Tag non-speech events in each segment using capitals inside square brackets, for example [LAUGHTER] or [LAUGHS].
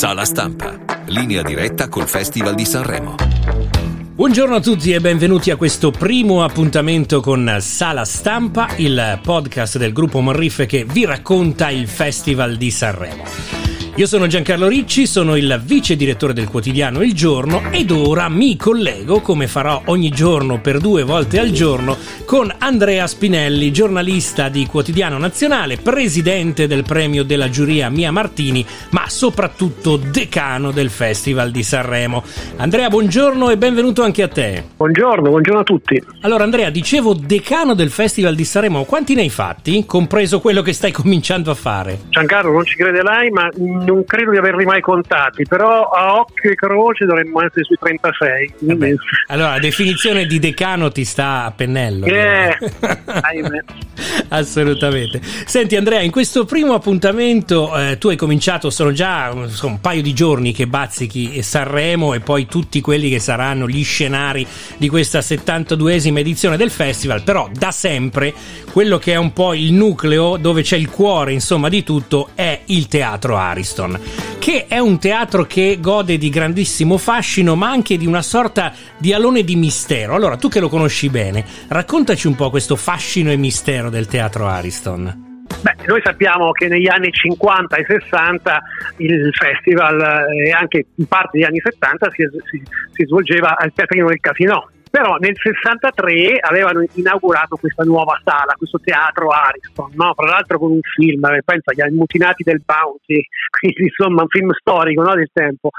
Sala stampa. Linea diretta col Festival di Sanremo. Buongiorno a tutti e benvenuti a questo primo appuntamento con Sala Stampa, il podcast del gruppo Morriffe che vi racconta il Festival di Sanremo. Io sono Giancarlo Ricci, sono il vice direttore del quotidiano Il Giorno ed ora mi collego, come farò ogni giorno per due volte al giorno, con Andrea Spinelli, giornalista di Quotidiano Nazionale, presidente del premio della giuria Mia Martini, ma soprattutto decano del Festival di Sanremo. Andrea, buongiorno e benvenuto anche a te. Buongiorno, buongiorno a tutti. Allora Andrea, dicevo decano del Festival di Sanremo, quanti ne hai fatti? Compreso quello che stai [LAUGHS] cominciando a fare? Giancarlo, non ci crederai, ma non credo di averli mai contati, però a occhio e croce dovremmo essere sui 36. Vabbè. Allora, la definizione di decano ti sta a pennello. Eh, [LAUGHS] Assolutamente. Senti Andrea, in questo primo appuntamento eh, tu hai cominciato, sono già insomma, un paio di giorni che bazzichi Sanremo e poi tutti quelli che saranno gli scenari di questa 72esima edizione del festival, però da sempre quello che è un po' il nucleo dove c'è il cuore insomma di tutto è il teatro Ariston. Boston, che è un teatro che gode di grandissimo fascino, ma anche di una sorta di alone di mistero. Allora, tu che lo conosci bene, raccontaci un po' questo fascino e mistero del teatro Ariston. Beh, noi sappiamo che negli anni 50 e 60 il festival e anche in parte degli anni 70 si, si, si svolgeva al Teatrino del Casino però nel 63 avevano inaugurato questa nuova sala, questo teatro Ariston, no? tra l'altro con un film, eh, pensa agli ammutinati del Bounty, [LAUGHS] quindi insomma un film storico no? del tempo.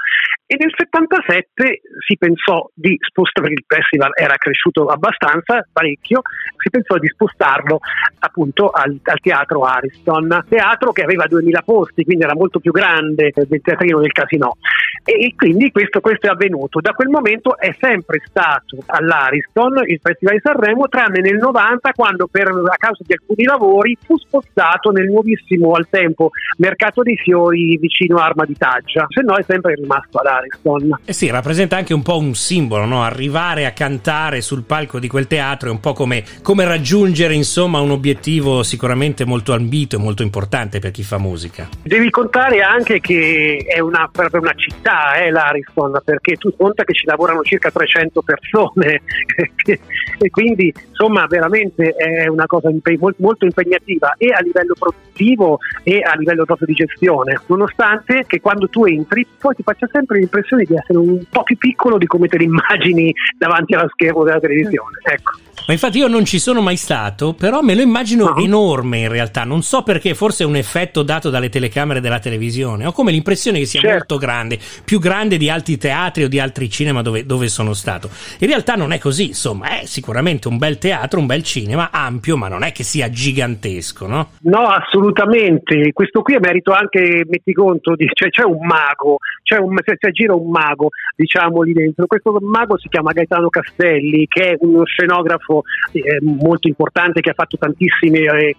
E nel 77 si pensò di spostare, perché il festival era cresciuto abbastanza, parecchio, si pensò di spostarlo appunto al, al teatro Ariston, teatro che aveva 2000 posti, quindi era molto più grande del teatrino del casino. E, quindi questo, questo, è avvenuto. Da quel momento è sempre stato all'Ariston il Festival di Sanremo, tranne nel 90 quando per, a causa di alcuni lavori fu spostato nel nuovissimo al tempo Mercato dei Fiori vicino a Arma di Taggia, se no è sempre rimasto all'Ariston. Eh sì, rappresenta anche un po' un simbolo, no? arrivare a cantare sul palco di quel teatro è un po' come, come raggiungere insomma un obiettivo sicuramente molto ambito e molto importante per chi fa musica. Devi contare anche che è una, proprio una città città è l'Ariston perché tu conta che ci lavorano circa 300 persone [LAUGHS] e quindi insomma veramente è una cosa molto impegnativa e a livello produttivo e a livello proprio di gestione nonostante che quando tu entri poi ti faccia sempre l'impressione di essere un po' più piccolo di come te lo [LAUGHS] immagini davanti allo schermo della televisione ecco ma infatti io non ci sono mai stato, però me lo immagino uh-huh. enorme in realtà. Non so perché, forse è un effetto dato dalle telecamere della televisione. Ho come l'impressione che sia certo. molto grande, più grande di altri teatri o di altri cinema dove, dove, sono stato. In realtà non è così, insomma, è sicuramente un bel teatro, un bel cinema, ampio, ma non è che sia gigantesco, no? No, assolutamente. Questo qui è merito anche, metti conto, di, cioè c'è un mago, c'è un, c'è, gira un mago, diciamo lì dentro. Questo mago si chiama Gaetano Castelli, che è uno scenografo eh, molto importante che ha fatto tantissimi eh,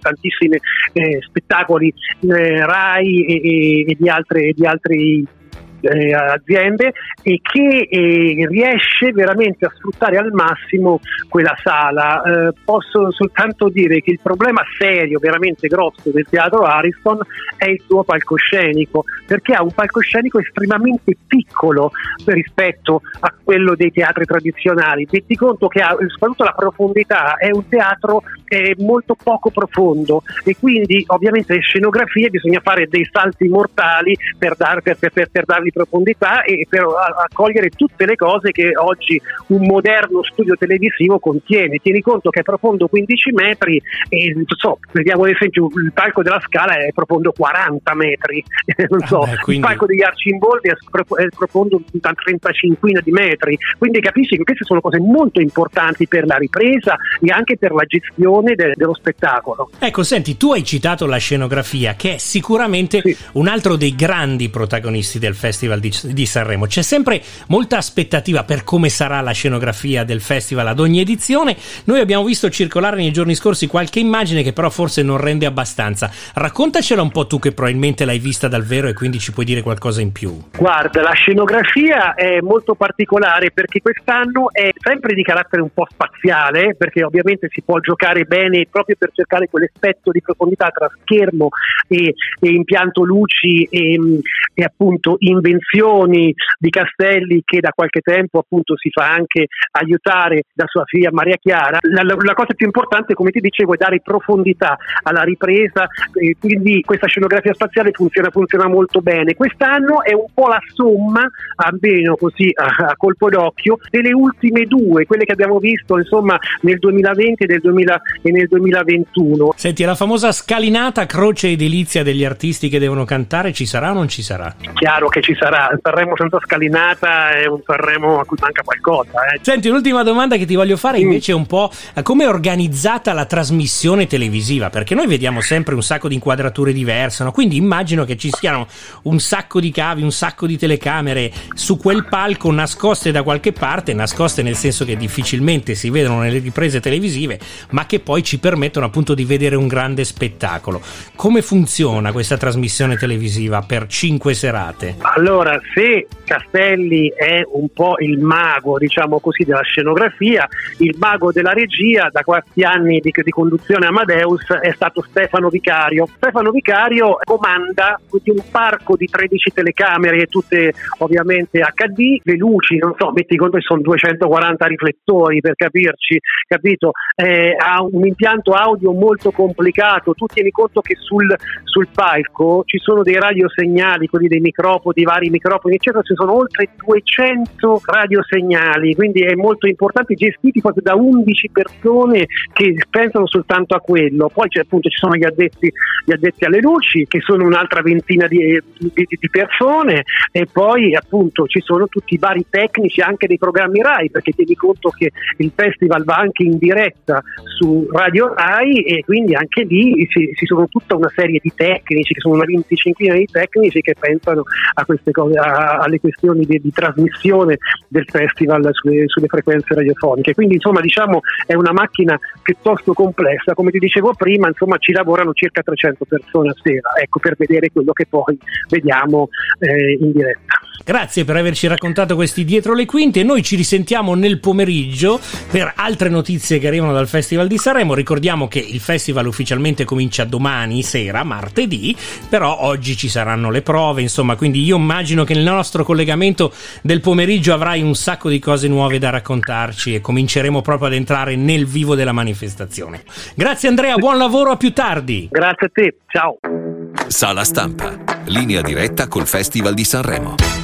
eh, spettacoli eh, RAI e, e, e di altri eh, aziende e che eh, riesce veramente a sfruttare al massimo quella sala. Eh, posso soltanto dire che il problema serio, veramente grosso del teatro Ariston è il suo palcoscenico, perché ha un palcoscenico estremamente piccolo rispetto a quello dei teatri tradizionali. Metti conto che ha soprattutto la profondità, è un teatro molto poco profondo e quindi ovviamente le scenografie bisogna fare dei salti mortali per, dar, per, per, per dargli profondità e per accogliere tutte le cose che oggi un moderno studio televisivo contiene. Tieni conto che è profondo 15 metri e so, vediamo ad esempio il palco della Scala è profondo 40 metri, [LAUGHS] non so, ah beh, quindi... il palco degli Arcimboldi è profondo una 35 di metri, quindi capisci che queste sono cose molto importanti per la ripresa e anche per la gestione de- dello spettacolo. Ecco, senti, tu hai citato la scenografia che è sicuramente sì. un altro dei grandi protagonisti del festival Festival di, di, Sanremo. C'è sempre molta aspettativa per come sarà la scenografia del festival ad ogni edizione. Noi abbiamo visto circolare nei giorni scorsi qualche immagine che però forse non rende abbastanza. Raccontacela un po' tu che probabilmente l'hai vista dal vero e quindi ci puoi dire qualcosa in più. Guarda, la scenografia è molto particolare perché quest'anno è sempre di carattere un po' spaziale, perché ovviamente si può giocare bene proprio per cercare quell'effetto di profondità tra schermo e, e impianto luci e, e appunto in invenzioni di Castelli che da qualche tempo appunto si fa anche aiutare da sua figlia Maria Chiara. La, la, la cosa più importante, come ti dicevo, è dare profondità alla ripresa, eh, quindi questa scenografia spaziale funziona, funziona, molto bene. Quest'anno è un po' la somma, almeno così a, a colpo d'occhio, delle ultime due, quelle che abbiamo visto insomma nel 2020 e nel, 2000, e nel 2021. Senti, la famosa scalinata croce edilizia degli artisti che devono cantare ci sarà o non ci sarà? Chiaro che ci sarà, Sanremo senza scalinata è un Sanremo a cui manca qualcosa. Eh. Senti, un'ultima domanda che ti voglio fare invece è un po' come è organizzata la trasmissione televisiva, perché noi vediamo sempre un sacco di inquadrature diverse, no? quindi immagino che ci siano un sacco di cavi, un sacco di telecamere su quel palco nascoste da qualche parte, nascoste nel senso che difficilmente si vedono nelle riprese televisive, ma che poi ci permettono appunto di vedere un grande spettacolo. Come funziona questa trasmissione televisiva per cinque serate? Allora, se Castelli è un po' il mago, diciamo così, della scenografia, il mago della regia da questi anni di, di conduzione Amadeus è stato Stefano Vicario. Stefano Vicario comanda di un parco di 13 telecamere, tutte ovviamente HD, le luci, non so, metti conto che sono 240 riflettori per capirci, capito? Eh, ha un impianto audio molto complicato, tu tieni conto che sul, sul palco ci sono dei radiosegnali, quelli dei microfoni, vari microfoni, eccetera, ci sono oltre 200 radiosegnali, quindi è molto importante, gestiti proprio da 11 persone che pensano soltanto a quello. Poi appunto ci sono gli addetti, gli addetti alle luci, che sono un'altra ventina di, di, di, persone, e poi appunto ci sono tutti i vari tecnici anche dei programmi RAI, perché tieni conto che il festival va anche in diretta su Radio RAI e quindi anche lì ci, ci sono tutta una serie di tecnici, che sono una 25 di tecnici che pensano a queste cose, a, alle questioni di, di, trasmissione del festival sulle, sulle frequenze radiofoniche. Quindi insomma diciamo è una macchina piuttosto complessa, come ti dicevo prima, insomma ci lavorano circa 300 persone a sera, ecco per vedere quello che poi vediamo eh, in diretta. Grazie per averci raccontato questi dietro le quinte. Noi ci risentiamo nel pomeriggio per altre notizie che arrivano dal Festival di Sanremo. Ricordiamo che il festival ufficialmente comincia domani sera, martedì, però oggi ci saranno le prove, insomma, quindi io immagino che nel nostro collegamento del pomeriggio avrai un sacco di cose nuove da raccontarci e cominceremo proprio ad entrare nel vivo della manifestazione. Grazie Andrea, buon lavoro, a più tardi. Grazie a te, ciao. Sala stampa, linea diretta col Festival di Sanremo.